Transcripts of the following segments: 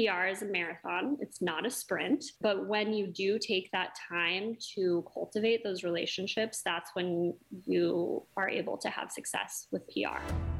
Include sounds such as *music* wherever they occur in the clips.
PR is a marathon, it's not a sprint. But when you do take that time to cultivate those relationships, that's when you are able to have success with PR.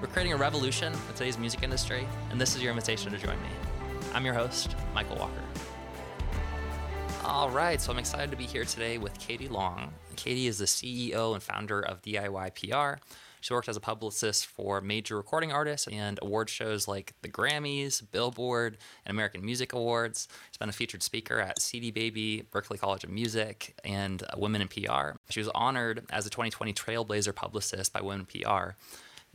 We're creating a revolution in today's music industry, and this is your invitation to join me. I'm your host, Michael Walker. All right, so I'm excited to be here today with Katie Long. Katie is the CEO and founder of DIY PR. She worked as a publicist for major recording artists and award shows like the Grammys, Billboard, and American Music Awards. She's been a featured speaker at CD Baby, Berklee College of Music, and Women in PR. She was honored as a 2020 Trailblazer publicist by Women PR.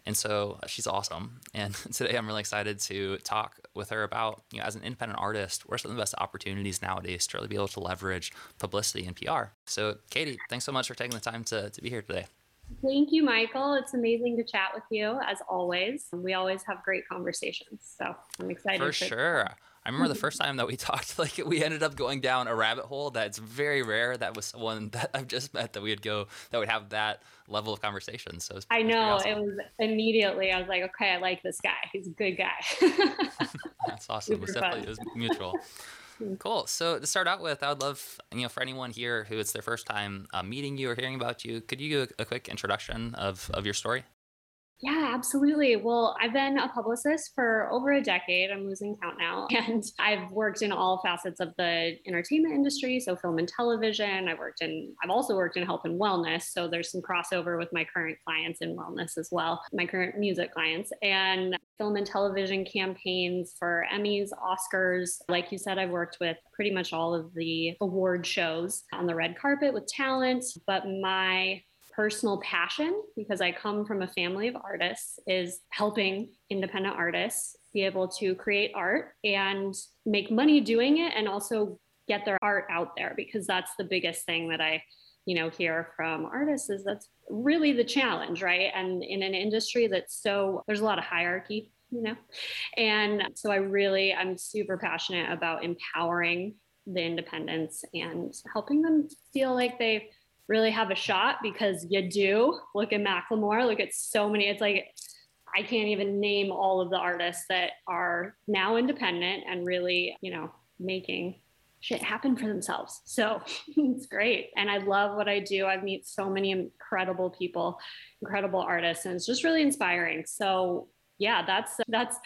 And so uh, she's awesome. And *laughs* today I'm really excited to talk with her about, you know, as an independent artist, what are some of the best opportunities nowadays to really be able to leverage publicity and PR? So, Katie, thanks so much for taking the time to, to be here today. Thank you, Michael. It's amazing to chat with you as always. We always have great conversations. So I'm excited. For, for sure. I remember the first time that we *laughs* talked, like we ended up going down a rabbit hole that's very rare. That was someone *laughs* that I've just met that we'd go that would have that level of conversation. So I know awesome. it was immediately. I was like, okay, I like this guy. He's a good guy. *laughs* that's awesome. It was definitely it was mutual. Cool. So to start out with, I would love you know for anyone here who it's their first time uh, meeting you or hearing about you, could you give a, a quick introduction of of your story? Yeah, absolutely. Well, I've been a publicist for over a decade. I'm losing count now. *laughs* And I've worked in all facets of the entertainment industry. So, film and television. I've worked in, I've also worked in health and wellness. So, there's some crossover with my current clients in wellness as well, my current music clients. And film and television campaigns for Emmys, Oscars. Like you said, I've worked with pretty much all of the award shows on the red carpet with talent. But my personal passion because I come from a family of artists is helping independent artists be able to create art and make money doing it and also get their art out there because that's the biggest thing that I you know hear from artists is that's really the challenge right? And in an industry that's so there's a lot of hierarchy you know? And so I really I'm super passionate about empowering the independents and helping them feel like they really have a shot because you do. Look at Macklemore. Look at so many. It's like I can't even name all of the artists that are now independent and really, you know, making shit happen for themselves. So *laughs* it's great. And I love what I do. I've met so many incredible people, incredible artists, and it's just really inspiring. So yeah, that's that's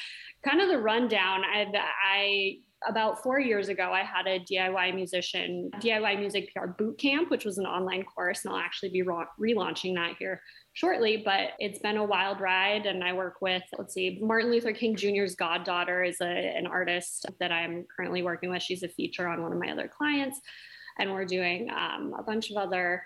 kind of the rundown. I I about four years ago, I had a DIY musician, DIY music PR boot camp, which was an online course, and I'll actually be re- relaunching that here shortly. But it's been a wild ride, and I work with, let's see, Martin Luther King Jr.'s goddaughter is a, an artist that I'm currently working with. She's a feature on one of my other clients, and we're doing um, a bunch of other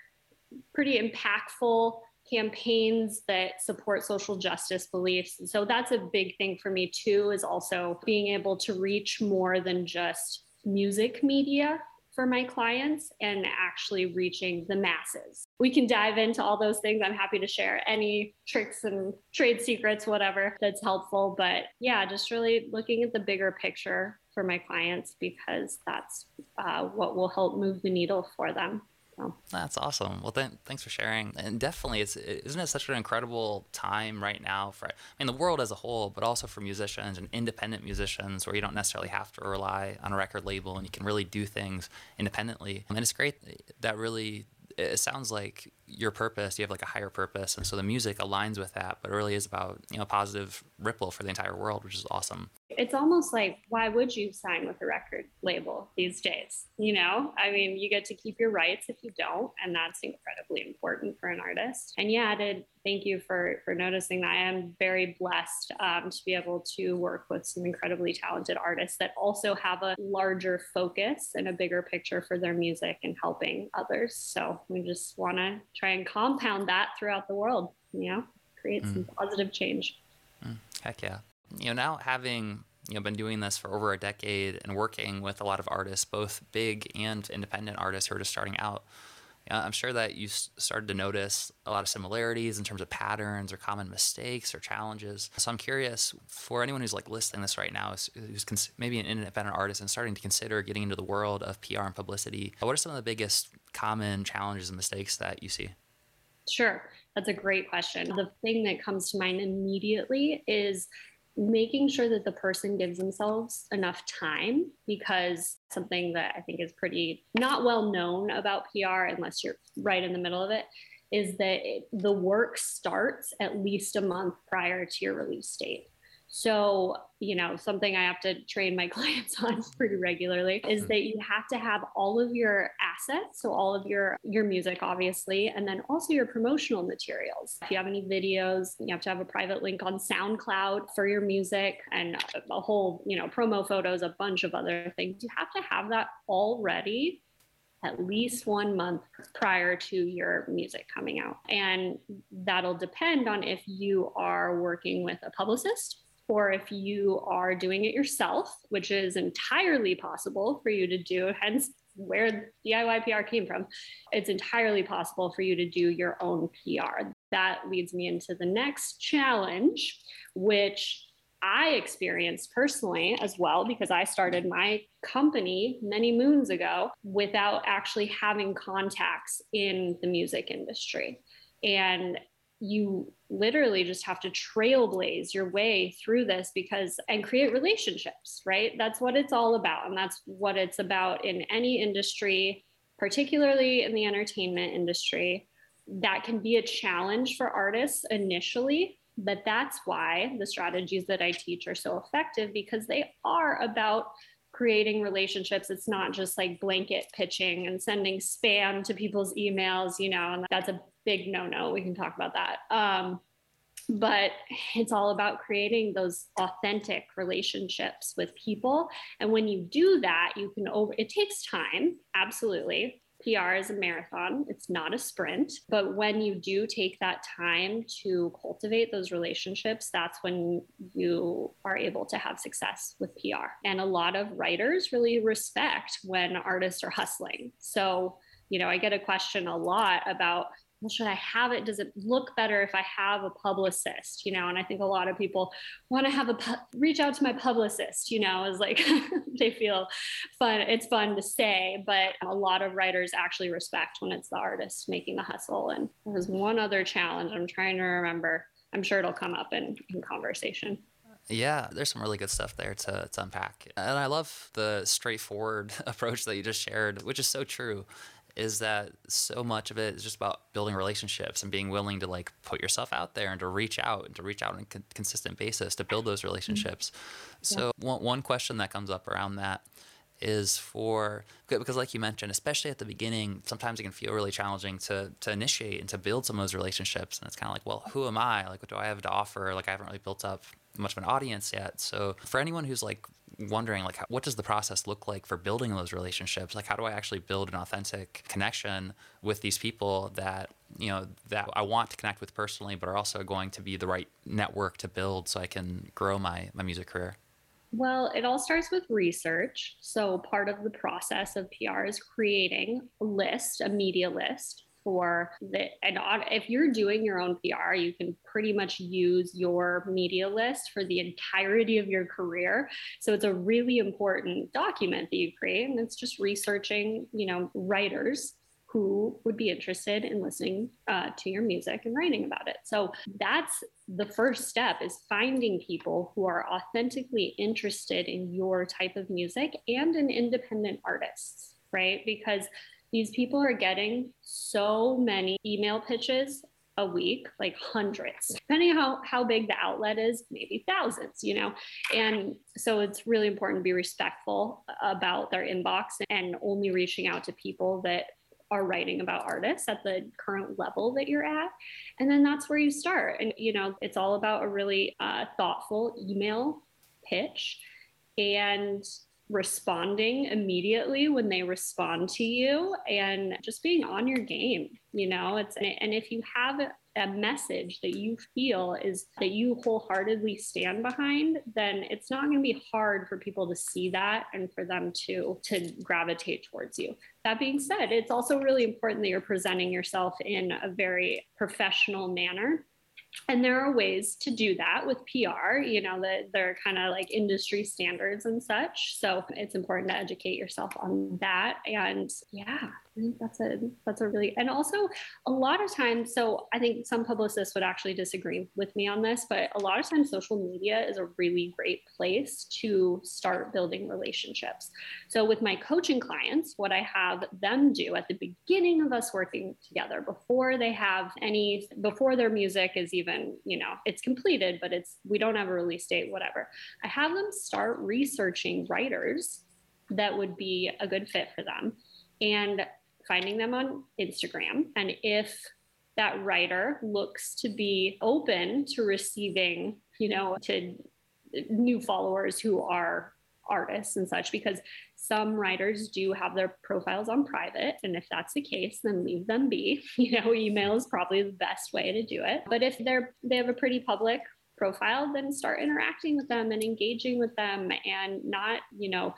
pretty impactful campaigns that support social justice beliefs. So that's a big thing for me too, is also being able to reach more than just music media for my clients and actually reaching the masses. We can dive into all those things. I'm happy to share any tricks and trade secrets, whatever that's helpful. But yeah, just really looking at the bigger picture for my clients because that's uh, what will help move the needle for them. That's awesome. Well, then, thanks for sharing. And definitely, it's isn't it such an incredible time right now for I mean the world as a whole, but also for musicians and independent musicians, where you don't necessarily have to rely on a record label and you can really do things independently. And it's great that really it sounds like your purpose you have like a higher purpose and so the music aligns with that but it really is about you know a positive ripple for the entire world which is awesome it's almost like why would you sign with a record label these days? You know i mean you get to keep your rights if you don't and that's incredibly important for an artist. And yeah to thank you for for noticing that. I am very blessed um, to be able to work with some incredibly talented artists that also have a larger focus and a bigger picture for their music and helping others. So we just want to try and compound that throughout the world you know create mm. some positive change. Mm. heck yeah you know now having you know been doing this for over a decade and working with a lot of artists, both big and independent artists who are just starting out. I'm sure that you started to notice a lot of similarities in terms of patterns or common mistakes or challenges. So I'm curious for anyone who's like listening this right now, who's cons- maybe an independent artist and starting to consider getting into the world of PR and publicity. What are some of the biggest common challenges and mistakes that you see? Sure, that's a great question. The thing that comes to mind immediately is making sure that the person gives themselves enough time because something that I think is pretty not well known about PR unless you're right in the middle of it is that it, the work starts at least a month prior to your release date. So, you know, something I have to train my *laughs* clients on pretty regularly is mm-hmm. that you have to have all of your assets, so all of your your music obviously, and then also your promotional materials. If you have any videos, you have to have a private link on SoundCloud for your music and a whole, you know, promo photos, a bunch of other things. You have to have that all ready at least one month prior to your music coming out. And that'll depend on if you are working with a publicist or if you are doing it yourself, which is entirely possible for you to do, hence where DIY PR came from, it's entirely possible for you to do your own PR. That leads me into the next challenge, which I experienced personally as well, because I started my company many moons ago without actually having contacts in the music industry. And you literally just have to trailblaze your way through this because and create relationships right? That's what it's all about and that's what it's about in any industry particularly in the entertainment industry. That can be a challenge for artists initially but that's why the strategies that i teach are so effective because they are about creating relationships. It's not just like blanket pitching and sending spam to people's emails, you know, and that's a big no no. We can talk about that. Um, but it's all about creating those authentic relationships with people. And when you do that, you can over, it takes time, absolutely. PR is a marathon, it's not a sprint. But when you do take that time to cultivate those relationships, that's when you are able to have success with PR. And a lot of writers really respect when artists are hustling. So, you know, I get a question a lot about well, should I have it? Does it look better if I have a publicist? You know, and I think a lot of people want to have a pu- reach out to my publicist. You know, is like *laughs* they feel fun. It's fun to say, but a lot of writers actually respect when it's the artist making the hustle. And there's one other challenge I'm trying to remember. I'm sure it'll come up in, in conversation. Yeah, there's some really good stuff there to, to unpack. And I love the straightforward *laughs* approach that you just shared, which is so true is that so much of it is just about building relationships and being willing to like put yourself out there and to reach out and to reach out on a consistent basis to build those relationships. Mm-hmm. So one, one question that comes up around that is for because like you mentioned especially at the beginning sometimes it can feel really challenging to to initiate and to build some of those relationships and it's kind of like well who am i like what do i have to offer like i haven't really built up much of an audience yet. So for anyone who's like wondering like what does the process look like for building those relationships? Like how do i actually build an authentic connection with these people that you know that i want to connect with personally but are also going to be the right network to build so i can grow my my music career? Well, it all starts with research. So, part of the process of PR is creating a list, a media list for the and if you're doing your own PR, you can pretty much use your media list for the entirety of your career. So it's a really important document that you create, and it's just researching, you know, writers who would be interested in listening uh, to your music and writing about it. So that's the first step is finding people who are authentically interested in your type of music and in independent artists, right? Because these people are getting so many email pitches a week, like hundreds, depending on how, how big the outlet is, maybe thousands, you know? And so it's really important to be respectful about their inbox and only reaching out to people that are writing about artists at the current level that you're at. And then that's where you start. And, you know, it's all about a really uh, thoughtful email pitch and responding immediately when they respond to you and just being on your game you know it's and if you have a message that you feel is that you wholeheartedly stand behind, then it's not going to be hard for people to see that and for them to to gravitate towards you. That being said, it's also really important that you're presenting yourself in a very professional manner and there are ways to do that with PR, you know, that they're kind of like industry standards and such. So it's important to educate yourself on that. And yeah, I think that's a that's a really and also a lot of times. So I think some publicists would actually disagree with me on this, but a lot of times social media is a really great place to start building relationships. So with my coaching clients, what I have them do at the beginning of us working together, before they have any, before their music is even, you know, it's completed, but it's we don't have a release date, whatever. I have them start researching writers that would be a good fit for them. And finding them on Instagram. And if that writer looks to be open to receiving, you know, to new followers who are artists and such, because some writers do have their profiles on private. And if that's the case, then leave them be. *laughs* You know, email is probably the best way to do it. But if they're they have a pretty public profile, then start interacting with them and engaging with them and not, you know,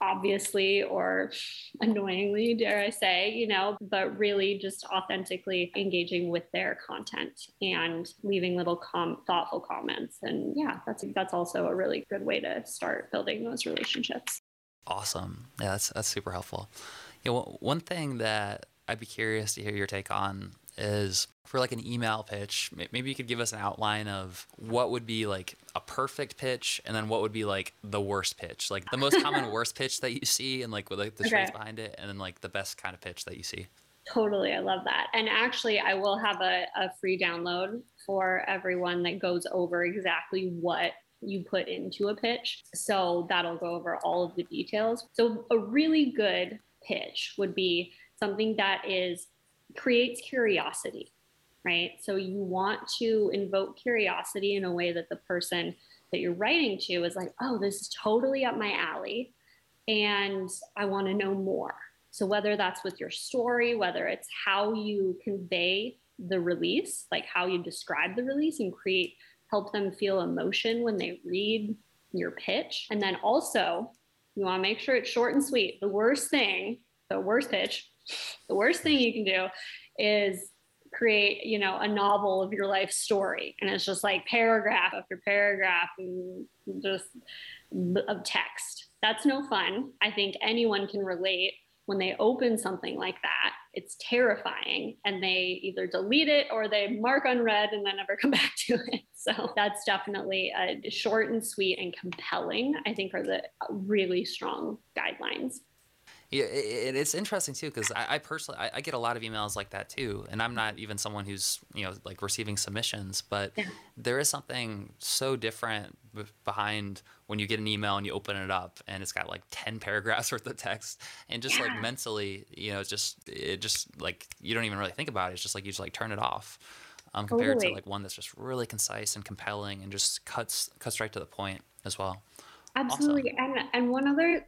obviously or *laughs* annoyingly, dare I say, you know, but really just authentically engaging with their content and leaving little com- thoughtful comments. And yeah, that's that's also a really good way to start building those relationships. Awesome. Yeah, that's that's super helpful. You know, one thing that I'd be curious to hear your take on is for like an email pitch, maybe you could give us an outline of what would be like a perfect pitch and then what would be like the worst pitch, like the most common *laughs* worst pitch that you see and like with like the okay. traits behind it and then like the best kind of pitch that you see. Totally. I love that. And actually, I will have a, a free download for everyone that goes over exactly what you put into a pitch. So that'll go over all of the details. So, a really good pitch would be something that is creates curiosity, right? So you want to invoke curiosity in a way that the person that you're writing to is like, oh, this is totally up my alley. And I want to know more. So whether that's with your story, whether it's how you convey the release, like how you describe the release and create, help them feel emotion when they read your pitch. And then also, you want to make sure it's short and sweet. The worst thing, the worst pitch the worst thing you can do is create you know a novel of your life story and it's just like paragraph after paragraph and just of text that's no fun i think anyone can relate when they open something like that it's terrifying and they either delete it or they mark unread and then never come *laughs* back to it. So that's definitely short and sweet and compelling i think are the really strong guidelines it's interesting too because I, I, personally I, I, get a lot of emails like that too, and I'm not even someone who's you know like receiving submissions, but there is something so different behind when you get an email and you open it up and it's got like ten *laughs* paragraphs worth of text, and just yeah. like mentally, you know, it's just it just like you don't even really think about it. It's just like you just like turn it off. Um, compared totally. to like one that's just really concise and compelling and just cuts cuts right to the point as well. Absolutely, awesome. and and one other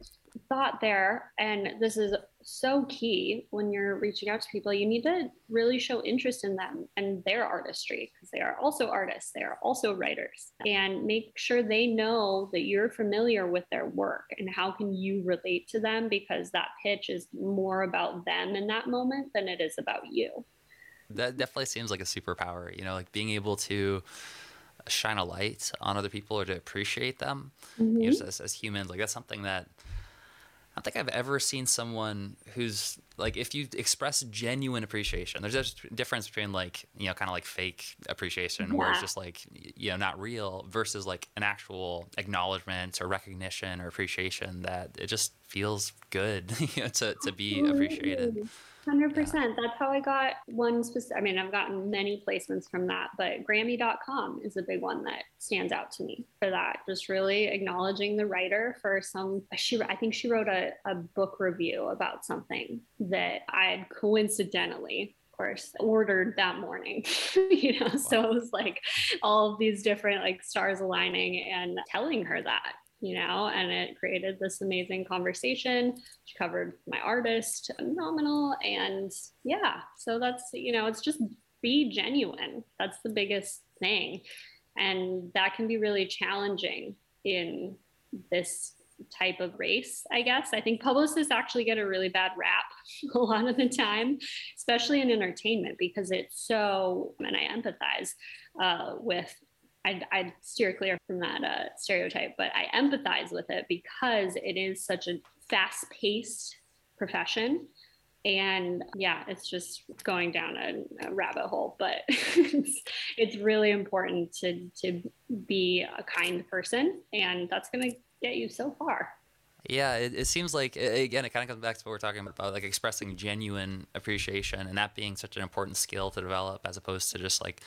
thought there, and this is so key when you're reaching out to people, you need to really show interest in them and their artistry because they are also artists, they are also writers, and make sure they know that you're familiar with their work and how can you relate to them because that pitch is more about them in that moment than it is about you. That definitely seems like a superpower, you know, like being able to shine a light on other people or to appreciate them mm-hmm. you know, as, as humans like that's something that don't think I've ever seen someone who's like, if you express genuine appreciation, there's a difference between like, you know, kind of like fake appreciation, yeah. where it's just like, you know, not real, versus like an actual acknowledgement or recognition or appreciation that it just feels good *laughs* you know, to, to be appreciated. 100%. That's how I got one specific. I mean, I've gotten many placements from that, but Grammy.com is a big one that stands out to me for that. Just really acknowledging the writer for some, she, I think she wrote a, a book review about something that I had coincidentally of course ordered that morning *laughs* you know wow. so it was like all of these different like stars aligning and telling her that you know, and it created this amazing conversation. She covered my artist, phenomenal. And yeah, so that's, you know, it's just be genuine. That's the biggest thing. And that can be really challenging in this type of race, I guess. I think publicists actually get a really bad rap *laughs* a lot of the time, especially in entertainment, because it's so, and I empathize uh, with. I, I steer clear from that uh, stereotype, but I empathize with it because it is such a fast paced profession. And yeah it's just going down a, a rabbit hole but *laughs* it's, it's really important to to be a kind person and that's going to get you so far. Yeah, it, it seems like again, it kind of comes back to what we're talking about, like expressing genuine appreciation, and that being such an important skill to develop, as opposed to just like,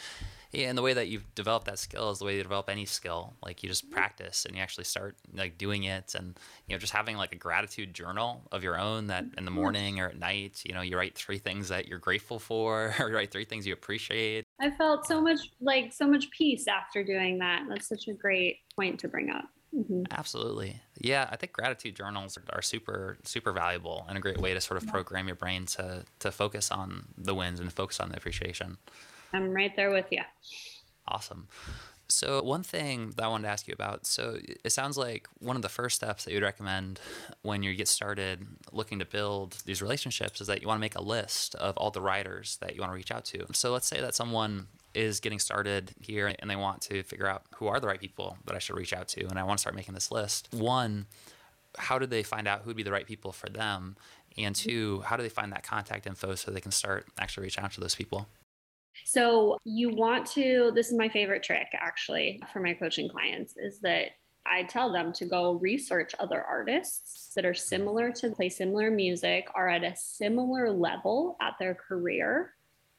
yeah. And the way that you develop that skill is the way you develop any skill. Like you just practice and you actually start like doing it, and you know, just having like a gratitude journal of your own that in the morning or at night, you know, you write three things that you're grateful for, *laughs* or you write three things you appreciate. I felt so much like so much peace after doing that. That's such a great point to bring up. Mm-hmm. Absolutely. Yeah, I think gratitude journals are super super valuable and a great way to sort of program your brain to to focus on the wins and focus on the appreciation. I'm right there with you. Awesome. So one thing that I wanted to ask you about, so it sounds like one of the first steps that you'd recommend when you get started looking to build these relationships is that you want to make a list of all the writers that you want to reach out to. So let's say that someone is getting started here and they want to figure out who are the right people that I should reach out to and I want to start making this list. One, how do they find out who'd be the right people for them? And two, how do they find that contact info so they can start actually reaching out to those people? So you want to this is my favorite trick actually for my coaching clients is that I tell them to go research other artists that are similar to play similar music, are at a similar level at their career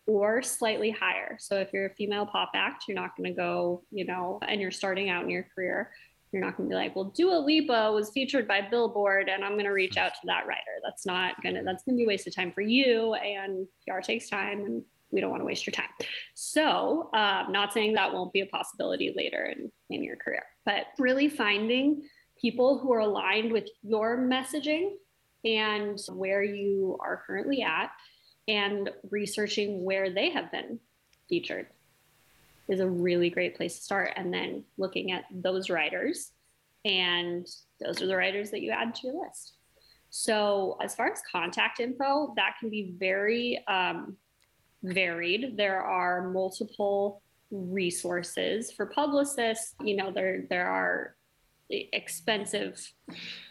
or slightly higher. So if you're a female pop act, you're not going to go, you know, and you're starting out in your career, you're not going to be like, well, Dua Lipa was featured by Billboard and I'm going to reach out to that writer. That's not going to, that's going to be a waste of time for you. And PR takes time and we don't want to waste your time. So, um, not saying that won't be a possibility later in, in your career, but really finding people who are aligned with your messaging and where you are currently at and researching where they have been featured is a really great place to start. And then looking at those writers, and those are the writers that you add to your list. So, as far as contact info, that can be very um, varied. There are multiple resources for publicists. You know, there there are expensive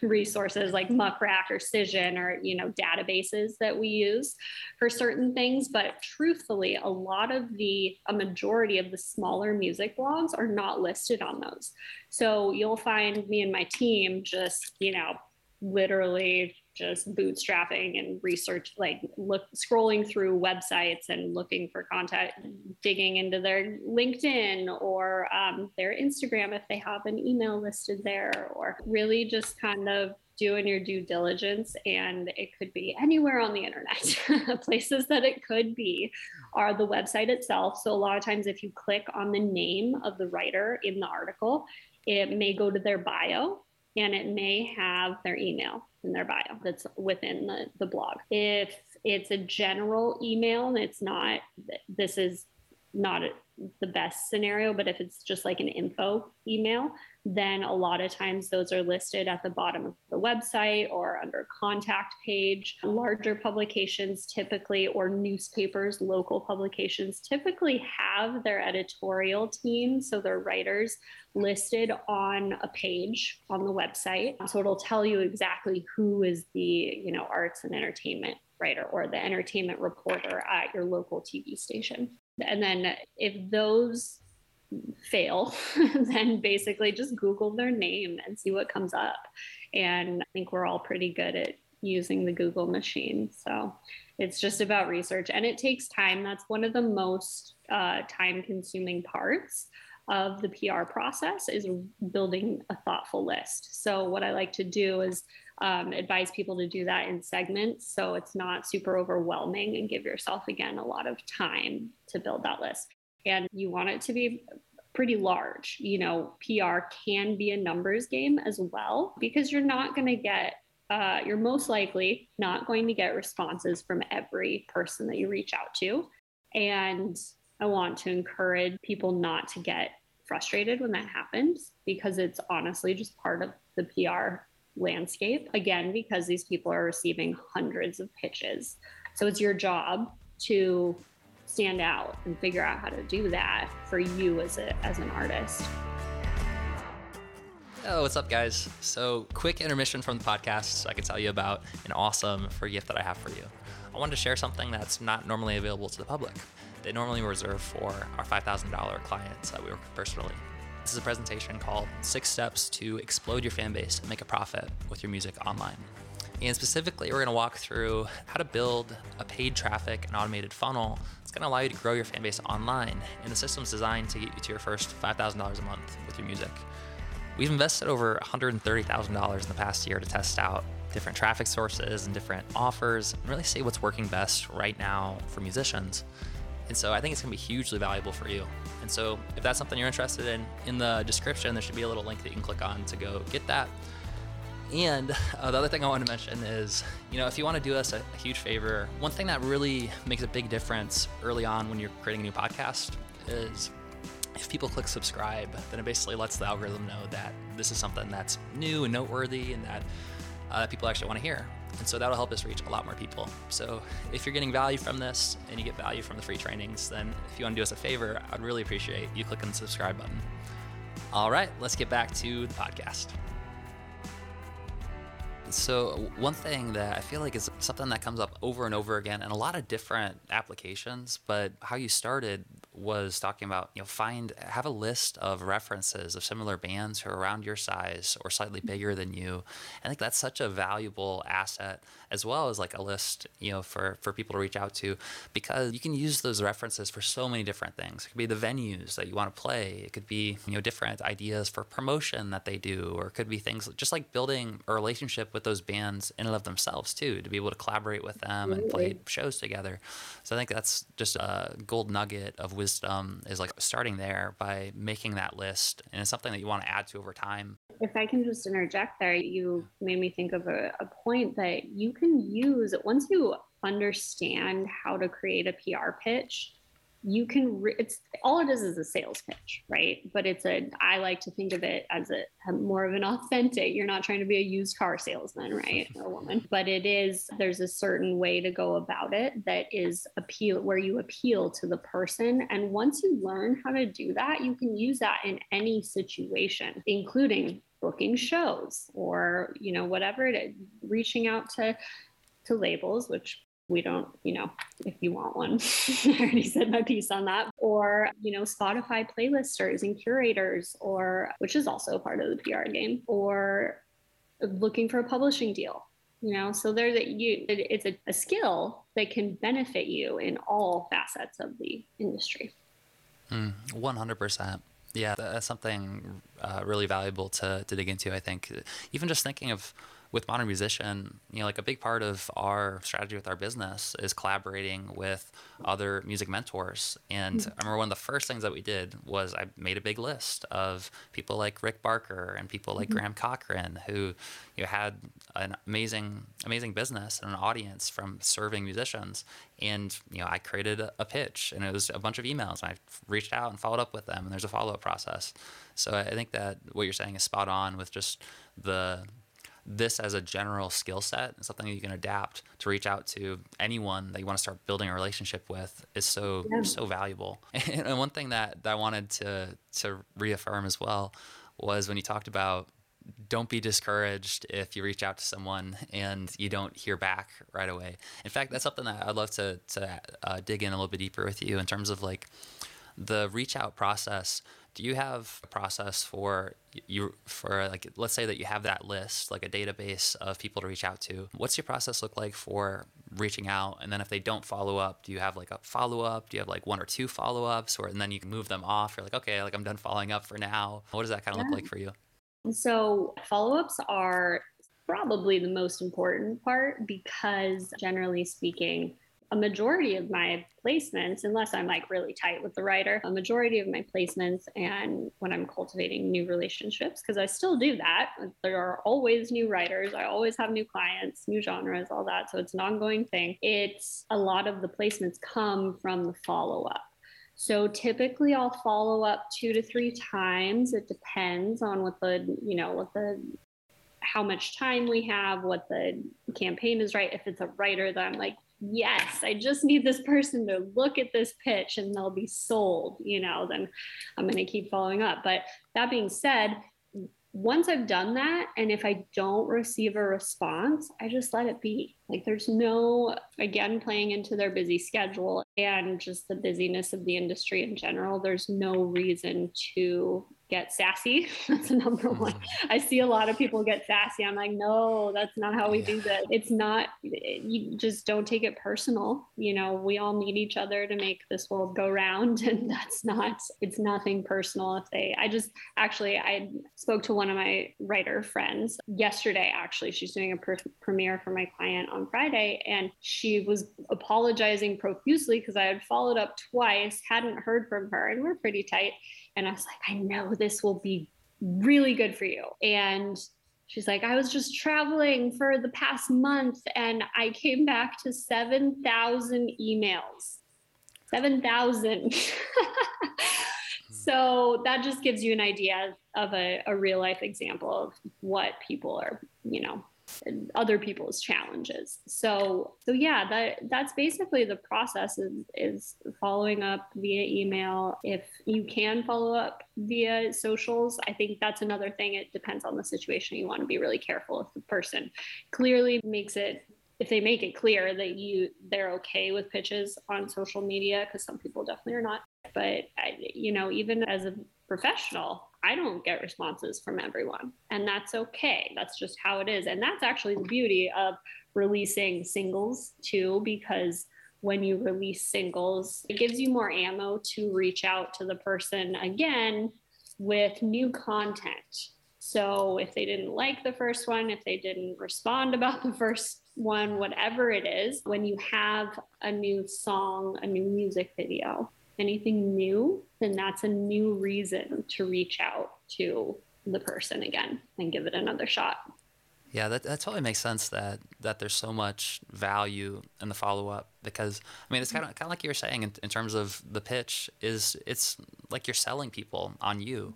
resources like mm-hmm. Muck Rack or cision or you know databases that we use for certain things but truthfully a lot of the a majority of the smaller music blogs are not listed on those so you'll find me and my team just you know literally just bootstrapping and research like look scrolling through websites and looking for content digging into their linkedin or um, their instagram if they have an email listed there or really just kind of doing your due diligence. And it could be anywhere on the internet. *laughs* Places that it could be are the website itself. So a lot of times if you click on the name of the writer in the article it may go to their bio and it may have their email in their bio that's within the, the blog. If it's a general email and it's not, this is not the best scenario, but if it's just like an info email, then a lot of times those are listed at the bottom of the website or under contact page. Larger publications typically, or newspapers, local publications typically have their editorial team, so their writers listed on a page on the website. So it'll tell you exactly who is the, you know, arts and entertainment writer or the entertainment reporter at your local TV station. And then if those fail, *laughs* then basically just Google their name and see what comes up. And I think we're all pretty good at using the Google machine. So it's just about research and it takes time. That's one of the most uh, time consuming parts of the PR process is building a thoughtful list. So what I like to do is um, advise people to do that in segments so it's not super overwhelming and give yourself again a lot of time to build that list and you want it to be pretty large. You know, PR can be a numbers game as well because you're not going to get, uh, you're most likely not going to get responses from every person that you reach out to. And I want to encourage people not to get frustrated when that happens because it's honestly just part of the PR landscape. Again, because these people are receiving hundreds of pitches. So it's your job to stand out and figure out how to do that for you as a as an artist. Oh, what's up, guys? So, quick intermission from the podcast so I can tell you about an awesome free gift that I have for you. I wanted to share something that's not normally available to the public. They normally reserve for our $5,000 clients that we work with personally. This is a presentation called Six Steps to Explode Your Fan Base and Make a Profit with Your Music Online. And specifically, we're going to walk through how to build a paid traffic and automated funnel that's going to allow you to grow your fan base online. And the system's designed to get you to your first $5,000 a month with your music. We've invested over $130,000 in the past year to test out different traffic sources and different offers and really see what's working best right now for musicians. And so I think it's going to be hugely valuable for you. And so if that's something you're interested in, in the description, there should be a little link that you can click on to go get that. And uh, the other thing I want to mention is, you know, if you want to do us a, a, huge favor, one thing that really makes a big difference early on when you're creating a new podcast is if people click subscribe, then it basically lets the algorithm know that this is something that's new and noteworthy and that uh, people actually want to hear. And so that'll help us reach a lot more people. So if you're getting value from this and you get value from the free trainings, then if you want to do us a favor, I'd really appreciate you clicking the subscribe button. All right, let's get back to the podcast. So, one thing that I feel like is something that comes up over and over again in a lot of different applications, but how you started was talking about you know find have a list of references of similar bands who are around your size or slightly mm-hmm. bigger than you. I think that's such a valuable asset as well as like a list you know for for people to reach out to because you can use those references for so many different things. It could be the venues that you want to play. It could be you know different ideas for promotion that they do or it could be things just like building a relationship with those bands in and of themselves too to be able to collaborate with them and play shows together. So i think that's just a gold nugget of wisdom is like starting there by making that list and it's something that you want to add to over time. If I can just interject there, you made me think of a, a point that you can use once you understand how to create a PR pitch you can re- it's all it is is a sales pitch right? But it's a i like to think of it as a, more of an authentic you're not trying to be a used car salesman right or woman *laughs* but it is there's a certain way to go about it that is appeal where you appeal to the person. And once you learn how to do that you can use that in any situation including booking shows or you know whatever it is reaching out to to labels which we don't, you know, if you want one, *laughs* I already said my piece on that, or, you know, Spotify playlisters and curators, or which is also part of the PR game, or looking for a publishing deal. You know, so there's a you it's a, a skill that can benefit you in all facets of the industry. Mm, 100%. Yeah, that's something uh, really valuable to, to dig into. I think even just thinking of with Modern Musician, you know, like a big part of our strategy with our business is collaborating with other music mentors. And mm-hmm. I remember one of the first things that we did was I made a big list of people like Rick Barker and people like mm-hmm. Graham Cochran who you know, had an amazing, amazing business and an audience from serving musicians. And you know, I created a, a pitch, and it was a bunch of emails. And I reached out and followed up with them, and there's a follow up process. So I think that what you're saying is spot on with just the this as a general skill set and something you can adapt to reach out to anyone that you want to start building a relationship with is so yeah. so valuable. *laughs* And one thing that, that I wanted to to reaffirm as well was when you talked about don't be discouraged if you reach out to someone and you don't hear back right away. In fact, that's something that I'd love to to uh, dig in a little bit deeper with you in terms of like the reach out process do you have a process for you for like let's say that you have that list like a database of people to reach out to what's your process look like for reaching out? And then if they don't follow up do you have like a follow up do you have like one or two follow ups or and then you can move them off? You're like okay like i'm done following up for now. What does that kind of yeah. look like for you? So follow ups are probably the most important part because generally speaking a majority of my placements, unless I'm like really tight with the writer, a majority of my placements and when I'm cultivating new relationships, because I still do that. There are always new writers, I always have new clients, new genres, all that. So it's an ongoing thing. It's a lot of the placements come from the follow up. So typically I'll follow up two to three times. It depends on what the, you know, what the how much time we have, what the campaign is right. If it's a writer that I'm like, yes, I just need this person to look at this pitch and they'll be sold, you know, then I'm going to keep following up. But that being said, once I've done that, and if I don't receive a response, I just let it be. Like there's no, again, playing into their busy schedule and just the busyness of the industry in general, there's no reason to get sassy. *laughs* That's the number one. Mm-hmm. I see a lot of people get sassy. I'm like, no, that's not how we do this. It's not, you just don't take it personal. You know, we all need each other to make this world go round. *laughs* And that's not, it's nothing personal if they, I just actually, I spoke to one of my writer friends yesterday, actually. She's doing a premiere for my client on Friday. And she was apologizing profusely because I had followed up twice, hadn't heard from her, and we're pretty tight. And I was like, I know this will be really good for you. And she's like, I was just traveling for the past month and I came back to 7,000 emails. 7,000. *laughs* so that just gives you an idea of a, a real life example of what people are, you know, other people's challenges. So so yeah, that that's basically the process is, is following up via email. If you can follow up via socials, I think that's another thing. It depends on the situation. You want to be really careful if the person clearly makes it if they make it clear that you they're okay with pitches on social media because some people definitely are not but you know even as a professional I don't get responses from everyone. And that's okay. That's just how it is. And that's actually the beauty of releasing singles too, because when you release singles, it gives you more ammo to reach out to the person again with new content. So if they didn't like the first one, if they didn't respond about the first one, whatever it is, when you have a new song, a new music video, anything new, then that's a new reason to reach out to the person again and give it another shot. Yeah, that, that totally makes sense that that there's so much value in the follow up because I mean it's kind of kind of like you were saying in, in terms of the pitch is it's like you're selling people on you.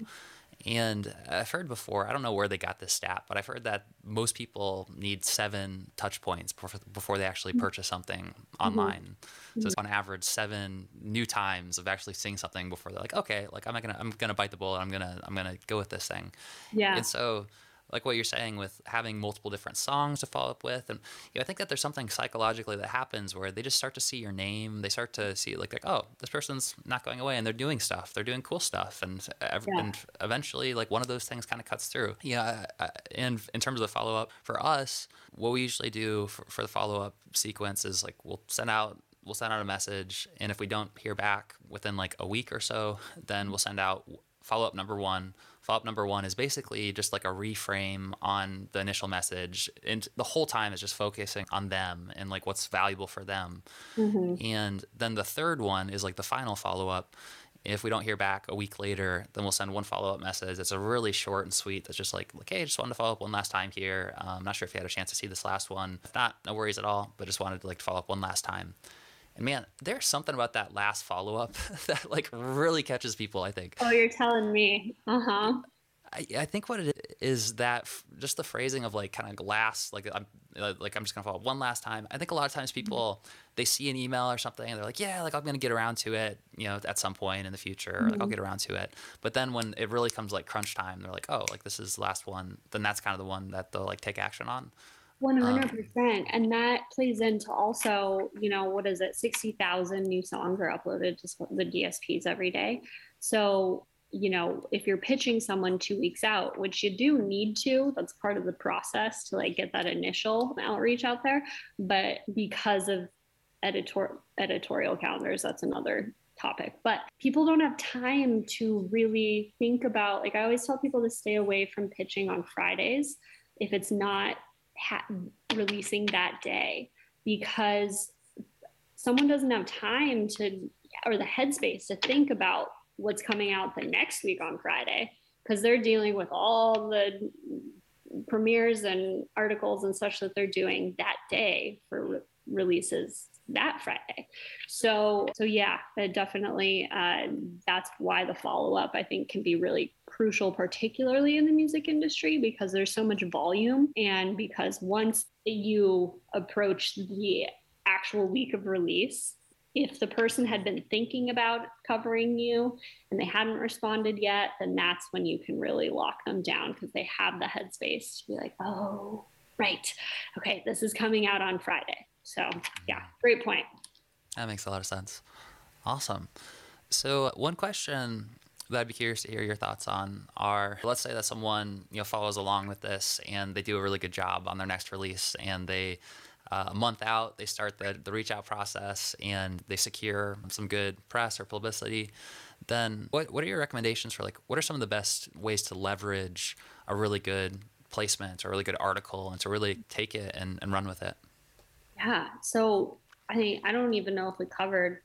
And I've heard before, I don't know where they got this stat, but I've heard that most people need seven touch points before, they actually mm-hmm. purchase something online. Mm-hmm. So it's on average seven new times of actually seeing something before they're like, okay, like I'm gonna I'm gonna bite the bullet. I'm gonna I'm gonna go with this thing. Yeah. And so like what you're saying with having multiple different songs to follow up with. And you know, i think that there's something psychologically that happens where they just start to see your name. They start to see like, like oh this person's not going away and they're doing stuff. They're doing cool stuff. And, yeah. and eventually like one of those things kind of cuts through. Yeah and in terms of the follow-up for us what we usually do for, for the follow-up sequence is like we'll send out we'll send out a message. And if we don't hear back within like a week or so then we'll send out follow-up number one follow-up number one is basically just like a reframe on the initial message and the whole time is just focusing on them and like what's valuable for them mm-hmm. and then the third one is like the final follow-up if we don't hear back a week later, then we'll send one follow up message. It's a really short and sweet. That's just like, like, hey, just wanted to follow up one last time here. I'm um, not sure if you had a chance to see this last one. If not, no worries at all. But just wanted to like to follow up one last time. And man, there's something about that last follow up *laughs* that like really catches people, I think. Oh, you're telling me. Uh huh. I, I think what it is that f- just the phrasing of like kind of glass, like I'm uh, like I'm just gonna follow up one last time. I think a lot of times mm-hmm. people they see an email or something and they're like, yeah, like I'm gonna get around to it, you know, at some point in the future, mm-hmm. like I'll mm-hmm. get around to it. But then when it really comes like crunch time, they're like, oh, like this is the last one. Then that's kind of the one that they'll like take action on. 100%. Um, and that plays into also, you know, what is it? 60,000 new songs are uploaded to the DSPs every day. So, you know, if you're pitching someone two weeks out, which you do need to, that's part of the process to like get that initial outreach out there. But because of editor editorial calendars, that's another topic. But people don't have time to really think about like I always tell people to stay away from pitching on Fridays if it's not ha- releasing that day because someone doesn't have time to or the headspace to think about what's coming out the next week on Friday because they're dealing with all the premieres and articles and such that they're doing that day for re- releases that Friday. So, so yeah, definitely, uh, that's why the follow up I think can be really crucial, particularly in the music industry, because there's so much volume, and because once you approach the actual week of release, if the person had been thinking about covering you and they hadn't responded yet, then that's when you can really lock them down because they have the headspace to be like, oh, right. Okay, this is coming out on Friday. So, yeah, great point. That makes a lot of sense. Awesome. So, one question that I'd be curious to hear your thoughts on are let's say that someone you know follows along with this and they do a really good job on their next release and they uh, a month out, they start the, the reach out process and they secure some good press or publicity. Then, what, what are your recommendations for like what are some of the best ways to leverage a really good placement or a really good article and to really take it and, and run with it? Yeah. So I I don't even know if we covered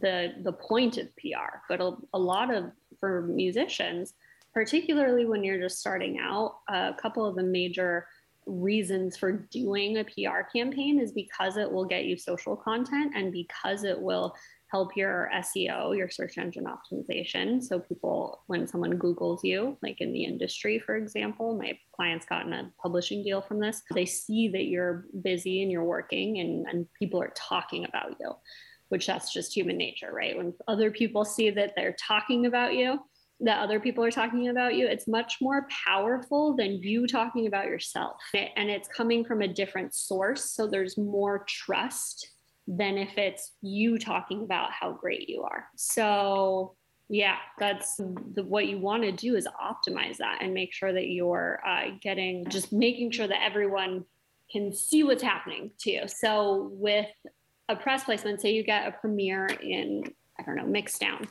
the the point of PR, but a, a lot of for musicians, particularly when you're just starting out, a couple of the major reasons for doing a PR campaign is because it will get you social content and because it will help your SEO, your search engine optimization. So people, when someone Googles you, like in the industry, for example, my client's gotten a publishing deal from this. They see that you're busy and you're working and, and people are talking about you, which that's just human nature, right? When other people see that they're talking about you, that other people are talking about you, it's much more powerful than you talking about yourself. And it's coming from a different source. So there's more trust than if it's you talking about how great you are. So, yeah, that's the, what you want to do is optimize that and make sure that you're uh, getting just making sure that everyone can see what's happening to you. So, with a press placement, say you get a premiere in, I don't know, Mixdown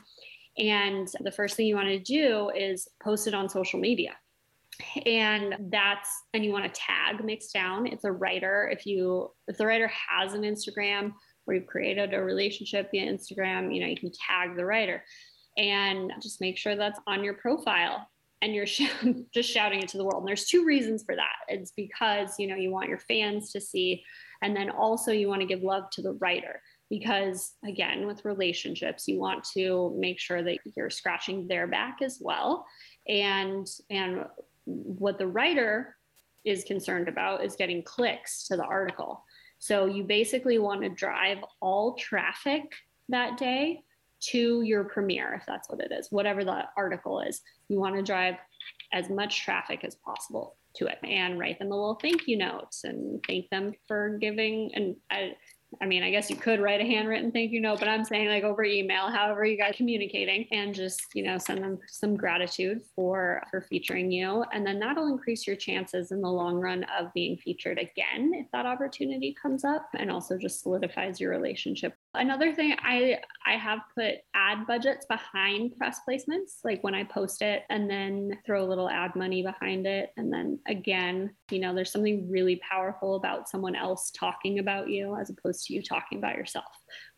and the first thing you want to do is post it on social media. And that's and you want to tag Mixdown. It's a writer. If you if the writer has an Instagram or you've created a relationship via Instagram, you know, you can tag the writer and just make sure that's on your profile and you're *laughs* sh- just shouting it to the world. And there's two reasons for that. It's because, you know, you want your fans to see and then also you want to give love to the writer because again with relationships you want to make sure that you're scratching their back as well and and what the writer is concerned about is getting clicks to the article so you basically want to drive all traffic that day to your premiere if that's what it is whatever the article is. You want to drive as much traffic as possible to it and write them a little thank you notes and thank them for giving and I, I mean, I guess you could write a handwritten thank you note, but I'm saying like over email, however you guys communicating and just, you know, send them some gratitude for for featuring you. And then that'll increase your chances in the long run of being featured again if that opportunity comes up and also just solidifies your relationship Another thing I I have put ad budgets behind press placements, like when I post it and then throw a little ad money behind it. And then again, you know, there's something really powerful about someone else talking about you as opposed to you talking about yourself,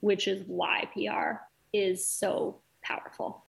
which is why PR is so powerful.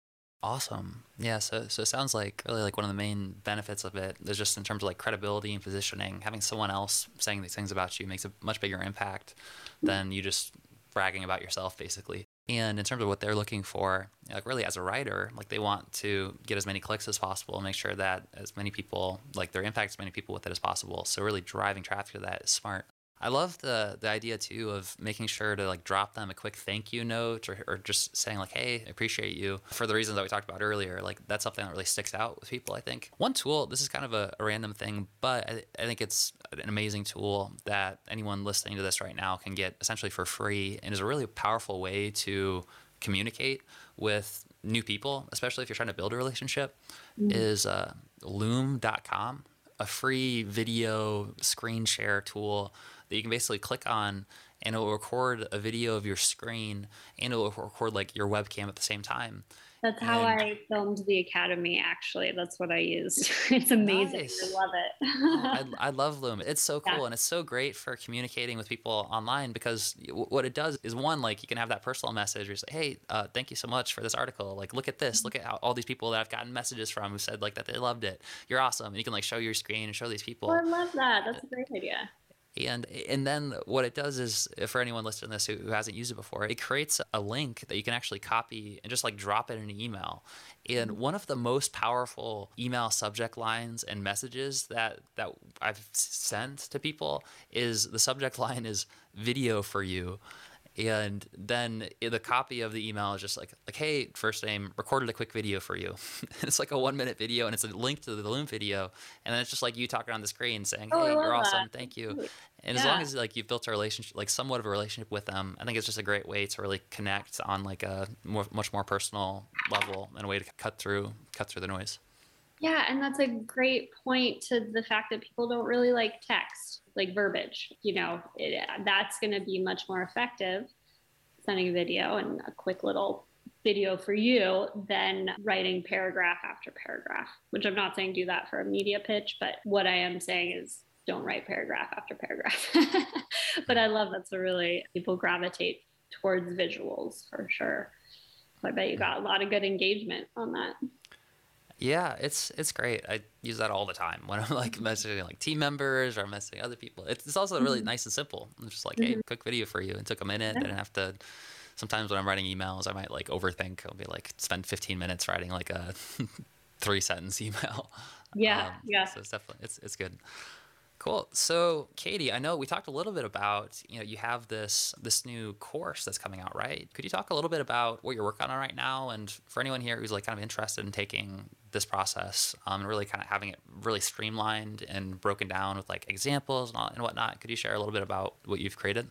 Awesome. Yeah. So, so it sounds like really like one of the main benefits of it is just in terms of like credibility and positioning. Having someone else saying these things about you makes a much bigger impact mm-hmm. than you just bragging about yourself basically. And in terms of what they're looking for, like really as a writer, like they want to get as many clicks as possible and make sure that as many people, like their impact as many people with it as possible. So really driving traffic to that is smart. I love the the idea too of making sure to like drop them a quick thank you note or, or just saying like, hey, I appreciate you for the reasons that we talked about earlier. Like that's something that really sticks out with people. I think one tool. This is kind of a, a random thing, but I, I think it's an amazing tool that anyone listening to this right now can get essentially for free and is a really powerful way to communicate with new people, especially if you're trying to build a relationship. Mm-hmm. Is uh, Loom.com a free video screen share tool that you can basically click on and it will record a video of your screen and it will record like your webcam at the same time That's how and, I filmed the Academy, actually. That's what I used. *laughs* it's amazing. Nice. I love it. I, *laughs* I, love Loom. It's so cool. Yeah. And it's so great for communicating with people online because what it does is one, like you can have that personal message where you say, hey, uh, thank you so much for this article. Like, look at this. Look at how, all these people that I've gotten messages from who said like that they loved it. You're awesome. And you can like show your screen and show these people. Oh, I love that. That's a great idea and and then what it does is for anyone listening to this who, who hasn't used it before it creates a link that you can actually copy and just like drop it in an email and mm-hmm. one of the most powerful email subject lines and messages that that i've sent to people is the subject *laughs* line is video for you and then the copy of the email is just like like hey first name recorded a quick video for you. *laughs* It's like a one minute video and it's a link to the loom video and then it's just like you talking on the screen saying oh, hey you're awesome. That. thank you. and yeah. as long as like you've built a relationship like somewhat of a relationship with them i think it's just a great way to really connect on like a more, much more personal level and a way to cut through cut through the noise yeah and that's a great point to the fact that people don't really like text like verbiage. You know, it, that's going to be much more effective sending a video and a quick little video for you than writing paragraph after paragraph, which I'm not saying do that for a media pitch, but what I am saying is don't write paragraph after paragraph. *laughs* but I love that's a really people gravitate towards visuals for sure. So I bet you got a lot of good engagement on that. Yeah, it's it's great. I use that all the time when I'm like messaging like team members or I'm messaging other people. It's, it's also really mm-hmm. nice and simple. I'm just like, mm-hmm. hey, quick video for you. It took a minute. Yeah. I didn't have to. Sometimes when I'm writing emails, I might like overthink. I'll be like spend 15 minutes writing like a *laughs* three sentence email. Yeah, um, yeah. So it's definitely it's it's good. Cool. So, Kaytee, I know we talked a little bit about, you know, you have this this new course that's coming out, right? Could you talk a little bit about what you're working on right now and for anyone here who's like kind of interested in taking this process um, and really kind of having it really streamlined and broken down with like examples and, all, and whatnot, could you share a little bit about what you've created?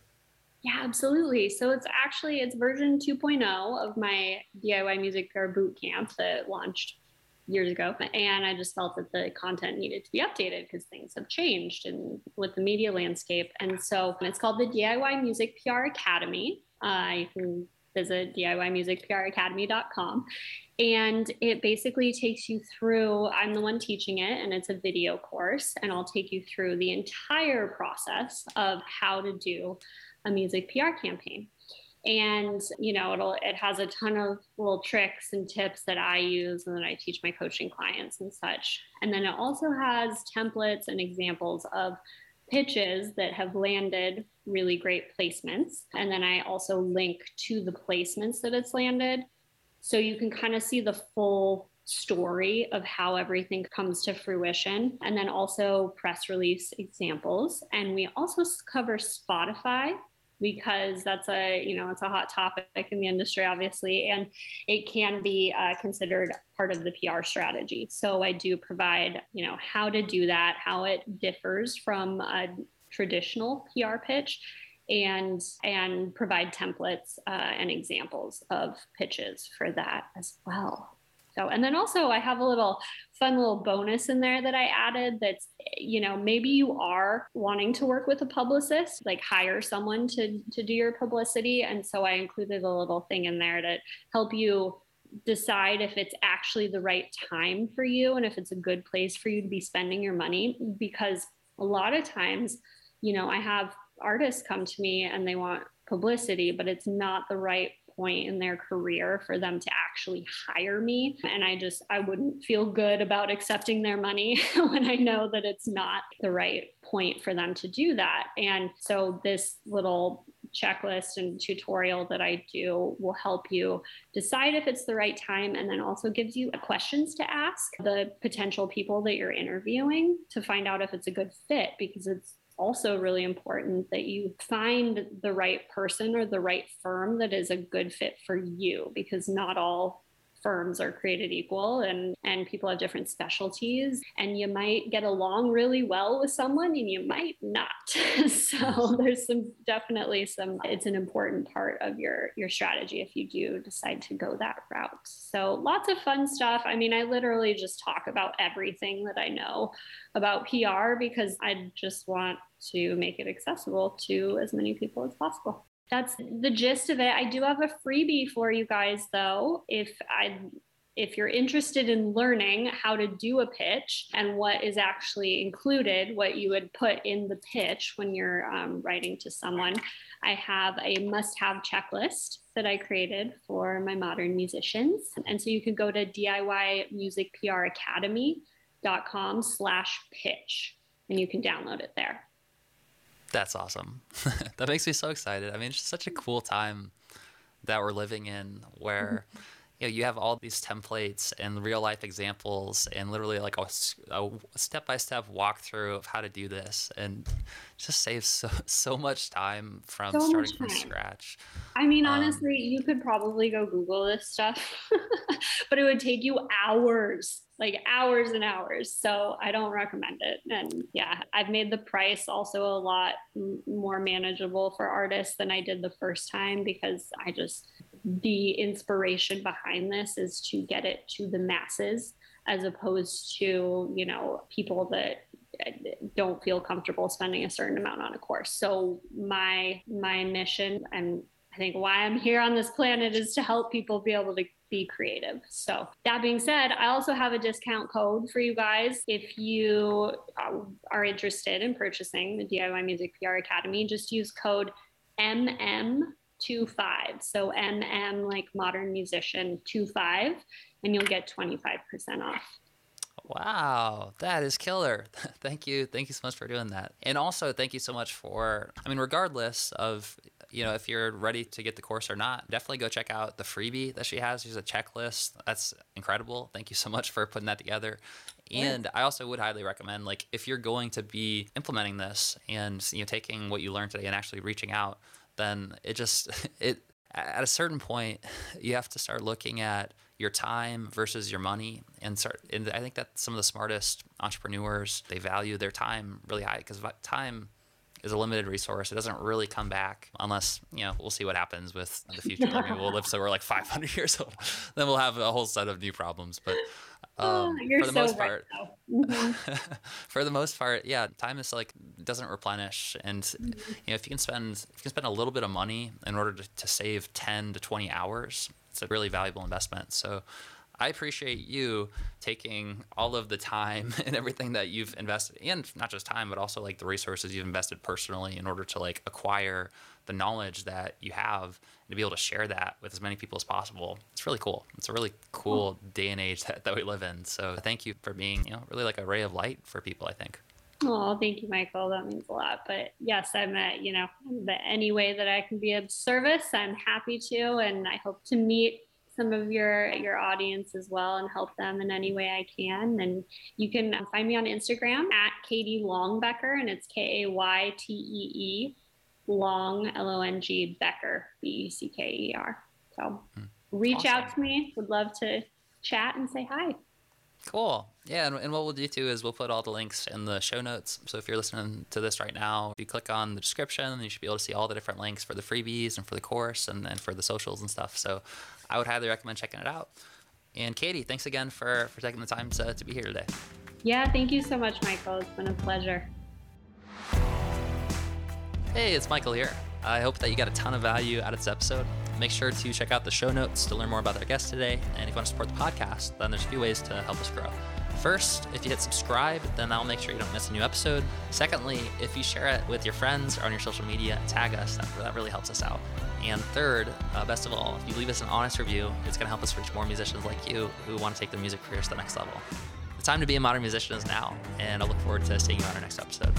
Yeah, absolutely. So it's actually it's version 2.0 of my DIY music PR boot camp that launched years ago and i just felt that the content needed to be updated because things have changed and with the media landscape. And so it's called the diy music pr academy uh, you can visit diymusicpracademy.com and it basically takes you through i'm the one teaching it and it's a video course and i'll take you through the entire process of how to do a music pr campaign and you know it'll it has a ton of little tricks and tips that i use and that i teach my coaching clients and such. And then it also has templates and examples of pitches that have landed really great placements. And then i also link to the placements that it's landed. So you can kind of see the full story of how everything comes to fruition and then also press release examples. And we also cover spotify because that's a you know it's a hot topic in the industry obviously and it can be uh, considered part of the pr strategy. So i do provide you know how to do that how it differs from a traditional pr pitch and and provide templates uh, and examples of pitches for that as well so, and then also I have a little fun little bonus in there that I added that's, you know, maybe you are wanting to work with a publicist, like hire someone to, to do your publicity. And so I included a little thing in there to help you decide if it's actually the right time for you and if it's a good place for you to be spending your money. Because a lot of times, you know, I have artists come to me and they want publicity, but it's not the right point in their career for them to actually hire me. And I just, I wouldn't feel good about accepting their money *laughs* when I know that it's not the right point for them to do that. And so this little checklist and tutorial that I do will help you decide if it's the right time and then also gives you questions to ask the potential people that you're interviewing to find out if it's a good fit because it's also really important that you find the right person or the right firm that is a good fit for you because not all firms are created equal and and people have different specialties and you might get along really well with someone and you might not. *laughs* So there's some definitely some it's an important part of your your strategy if you do decide to go that route. So lots of fun stuff. I mean i literally just talk about everything that i know about pr because i just want to make it accessible to as many people as possible. That's the gist of it. I do have a freebie for you guys though. If I if you're interested in learning how to do a pitch and what is actually included, what you would put in the pitch when you're um, writing to someone, I have a must have checklist that I created for my modern musicians. And so you can go to DIYmusicpracademy.com slash pitch and you can download it there. That's awesome. *laughs* that makes me so excited. I mean, it's such a cool time that we're living in where mm-hmm. You know you have all these templates and real life examples and literally like a, a step-by-step walkthrough of how to do this and just saves so *laughs* so much time from so starting time. from scratch. I mean um, honestly um, you could probably go google this stuff *laughs* but it would take you hours like hours and hours. So i don't recommend it. And yeah i've made the price also a lot more manageable for artists than i did the first time because i just the inspiration behind this is to get it to the masses as opposed to you know people that don't feel comfortable spending a certain amount on a course. So my my mission and i think why i'm here on this planet is to help people be able to be creative. So that being said i also have a discount code for you guys. If you uh, are interested in purchasing the diy music pr academy just use code mm two five. So MM like modern musician two five, and you'll get 25% off. Wow, that is killer. *laughs* thank you. Thank you so much for doing that. And also thank you so much for I mean, regardless of you know, if you're ready to get the course or not, definitely go check out the freebie that she has. She's a checklist. That's incredible. Thank you so much for putting that together. And I also would highly recommend, like, if you're going to be implementing this and you know taking what you learned today and actually reaching out, then it just *laughs* it at a certain point you have to start looking at your time versus your money and start and i think that some of the smartest entrepreneurs they value their time really high because time is a limited resource. It doesn't really come back unless you know we'll see what happens with the future. Maybe we'll live so we're like *laughs* 500 years old. Then we'll have a whole set of new problems. But um, oh, for the so most part, *laughs* mm-hmm. for the most part, yeah, time is like doesn't replenish, and mm-hmm. you know if you can spend if you can spend a little bit of money in order to, to save ten to twenty hours, it's a really valuable investment. So. I appreciate you taking all of the time *laughs* and everything that you've invested, and not just time, but also like the resources you've invested personally in order to like acquire the knowledge that you have and to be able to share that with as many people as possible. It's really cool. It's a really cool day and age *laughs* that, that we live in. So thank you for being, you know, really like a ray of light for people, I think. Oh, thank you, Michael. That means a lot. But yes, I'm at, you know, any way that I can be of service, I'm happy to. And I hope to meet some of your your audience as well and help them in any way I can. And you can find me on Instagram at Kaytee Longbecker, and it's K A Y T E E Long, L O N G, Becker, B E C K E R. So hmm. reach awesome. out to me. Would love to chat and say hi. Cool. Yeah, and, and, what we'll do too is we'll put all the links in the show notes. So if you're listening to this right now, if you click on the description, you should be able to see all the different links for the freebies and for the course and, and for the socials and stuff. So I would highly recommend checking it out. And Kaytee, thanks again for, for taking the time to, to be here today. Yeah, thank you so much, Michael. It's been a pleasure. Hey, it's Michael here. I hope that you got a ton of value out of this episode. Make sure to check out the show notes to learn more about our guest today. And if you want to support the podcast, then there's a few ways to help us grow. First, if you hit subscribe, then that'll make sure you don't miss a new episode. Secondly, if you share it with your friends or on your social media, tag us. That, that really helps us out. And third, uh, best of all, if you leave us an honest review, it's going to help us reach more musicians like you who want to take their music careers to the next level. The time to be a modern musician is now, and I look forward to seeing you on our next episode.